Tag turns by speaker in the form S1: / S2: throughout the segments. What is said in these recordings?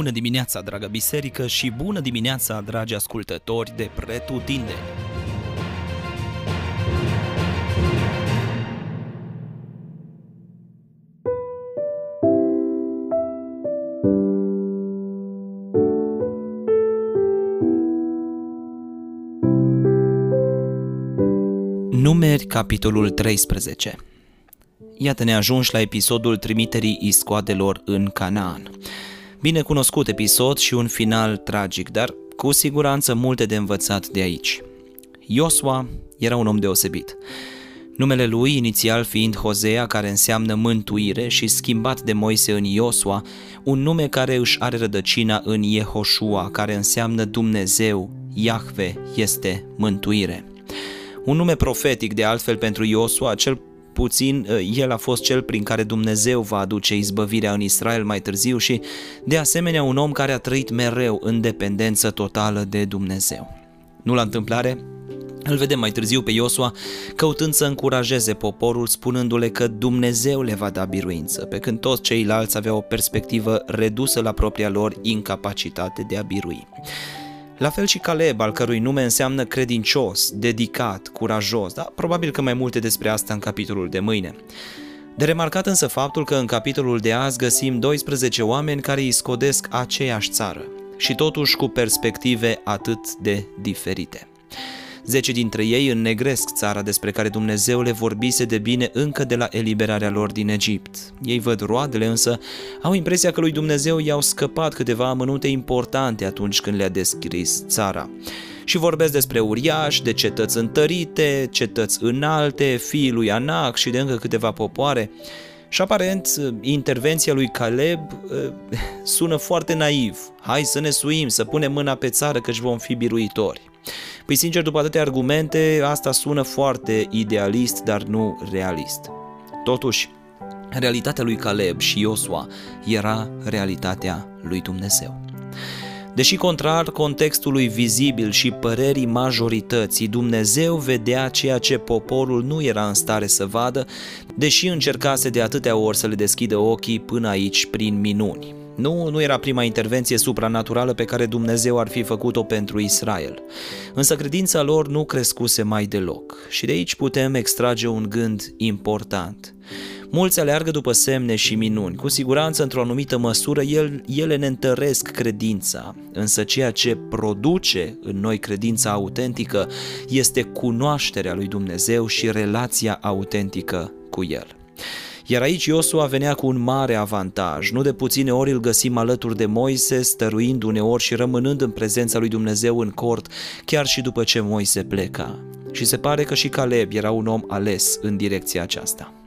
S1: Bună dimineața, dragă biserică, și bună dimineața, dragi ascultători de Pretutindeni! Numeri, capitolul 13 Iată ne ajungi la episodul trimiterii iscoadelor în Canaan. Bine cunoscut episod și un final tragic, dar cu siguranță multe de învățat de aici. Iosua era un om deosebit. Numele lui, inițial fiind Hozea, care înseamnă mântuire și schimbat de Moise în Iosua, un nume care își are rădăcina în Yehoshua, care înseamnă Dumnezeu, Iahve este mântuire. Un nume profetic de altfel pentru Iosua, cel puțin uh, el a fost cel prin care Dumnezeu va aduce izbăvirea în Israel mai târziu și de asemenea un om care a trăit mereu în dependență totală de Dumnezeu. Nu la întâmplare, îl vedem mai târziu pe Iosua căutând să încurajeze poporul spunându-le că Dumnezeu le va da biruință, pe când toți ceilalți aveau o perspectivă redusă la propria lor incapacitate de a birui. La fel și Caleb, al cărui nume înseamnă credincios, dedicat, curajos, dar probabil că mai multe despre asta în capitolul de mâine. De remarcat însă faptul că în capitolul de azi găsim 12 oameni care îi scodesc aceeași țară și totuși cu perspective atât de diferite. Zece dintre ei înnegresc țara despre care Dumnezeu le vorbise de bine încă de la eliberarea lor din Egipt. Ei văd roadele, însă au impresia că lui Dumnezeu i-au scăpat câteva amănunte importante atunci când le-a descris țara și vorbesc despre uriași, de cetăți întărite, cetăți înalte, fiii lui Anac și de încă câteva popoare. Și aparent, intervenția lui Caleb eh, sună foarte naiv. Hai să ne suim, să punem mâna pe țară căci vom fi biruitori. Păi sincer, după atâtea argumente, asta sună foarte idealist, dar nu realist. Totuși, realitatea lui Caleb și Iosua era realitatea lui Dumnezeu. Deși contrar contextului vizibil și părerii majorității, Dumnezeu vedea ceea ce poporul nu era în stare să vadă, deși încercase de atâtea ori să le deschidă ochii până aici prin minuni. Nu, nu era prima intervenție supranaturală pe care Dumnezeu ar fi făcut-o pentru Israel. Însă credința lor nu crescuse mai deloc și de aici putem extrage un gând important. Mulți aleargă după semne și minuni, cu siguranță într-o anumită măsură el, ele ne întăresc credința, însă ceea ce produce în noi credința autentică este cunoașterea lui Dumnezeu și relația autentică cu El. Iar aici Iosua venea cu un mare avantaj. Nu de puține ori îl găsim alături de Moise, stăruind uneori și rămânând în prezența lui Dumnezeu în cort, chiar și după ce Moise pleca. Și se pare că și Caleb era un om ales în direcția aceasta.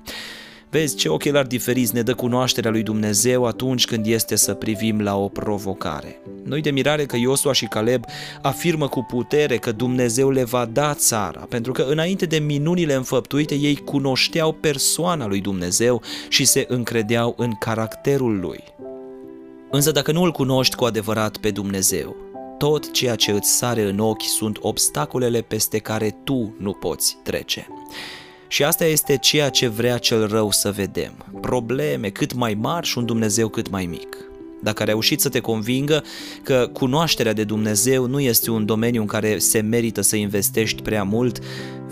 S1: Vezi ce ochelari diferiți ne dă cunoașterea lui Dumnezeu atunci când este să privim la o provocare. Nu-i de mirare că Iosua și Caleb afirmă cu putere că Dumnezeu le va da țara, pentru că înainte de minunile înfăptuite ei cunoșteau persoana lui Dumnezeu și se încredeau în caracterul lui. Însă dacă nu îl cunoști cu adevărat pe Dumnezeu, tot ceea ce îți sare în ochi sunt obstacolele peste care tu nu poți trece. Și asta este ceea ce vrea cel rău să vedem. Probleme cât mai mari și un Dumnezeu cât mai mic. Dacă a reușit să te convingă că cunoașterea de Dumnezeu nu este un domeniu în care se merită să investești prea mult,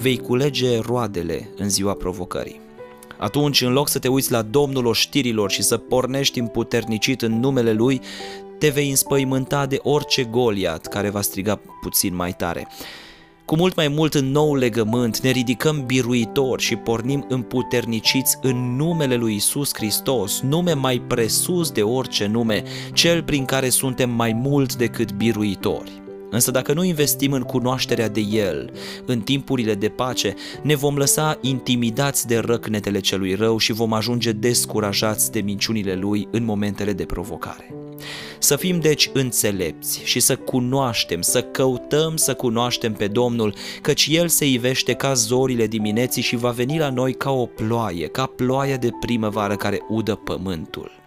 S1: vei culege roadele în ziua provocării. Atunci, în loc să te uiți la Domnul oștirilor și să pornești împuternicit în numele Lui, te vei înspăimânta de orice Goliat care va striga puțin mai tare. Cu mult mai mult în nou legământ ne ridicăm biruitori și pornim împuterniciți în numele lui Isus Hristos, nume mai presus de orice nume, cel prin care suntem mai mult decât biruitori. Însă dacă nu investim în cunoașterea de El, în timpurile de pace, ne vom lăsa intimidați de răcnetele celui rău și vom ajunge descurajați de minciunile Lui în momentele de provocare. Să fim deci înțelepți și să cunoaștem, să căutăm să cunoaștem pe Domnul, căci El se ivește ca zorile dimineții și va veni la noi ca o ploaie, ca ploaia de primăvară care udă pământul.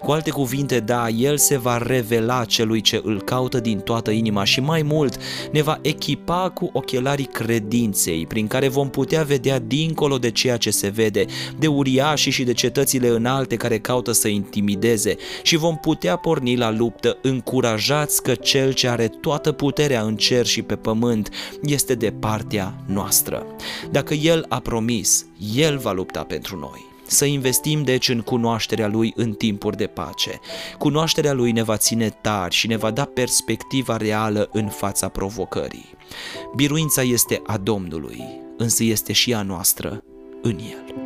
S1: Cu alte cuvinte, da, El se va revela celui ce îl caută din toată inima și mai mult ne va echipa cu ochelarii credinței, prin care vom putea vedea dincolo de ceea ce se vede, de uriașii și de cetățile înalte care caută să intimideze și vom putea porni la luptă încurajați că Cel ce are toată puterea în cer și pe pământ este de partea noastră. Dacă El a promis, El va lupta pentru noi. Să investim deci în cunoașterea Lui în timpuri de pace. Cunoașterea Lui ne va ține tari și ne va da perspectiva reală în fața provocării. Biruința este a Domnului, însă este și a noastră în El.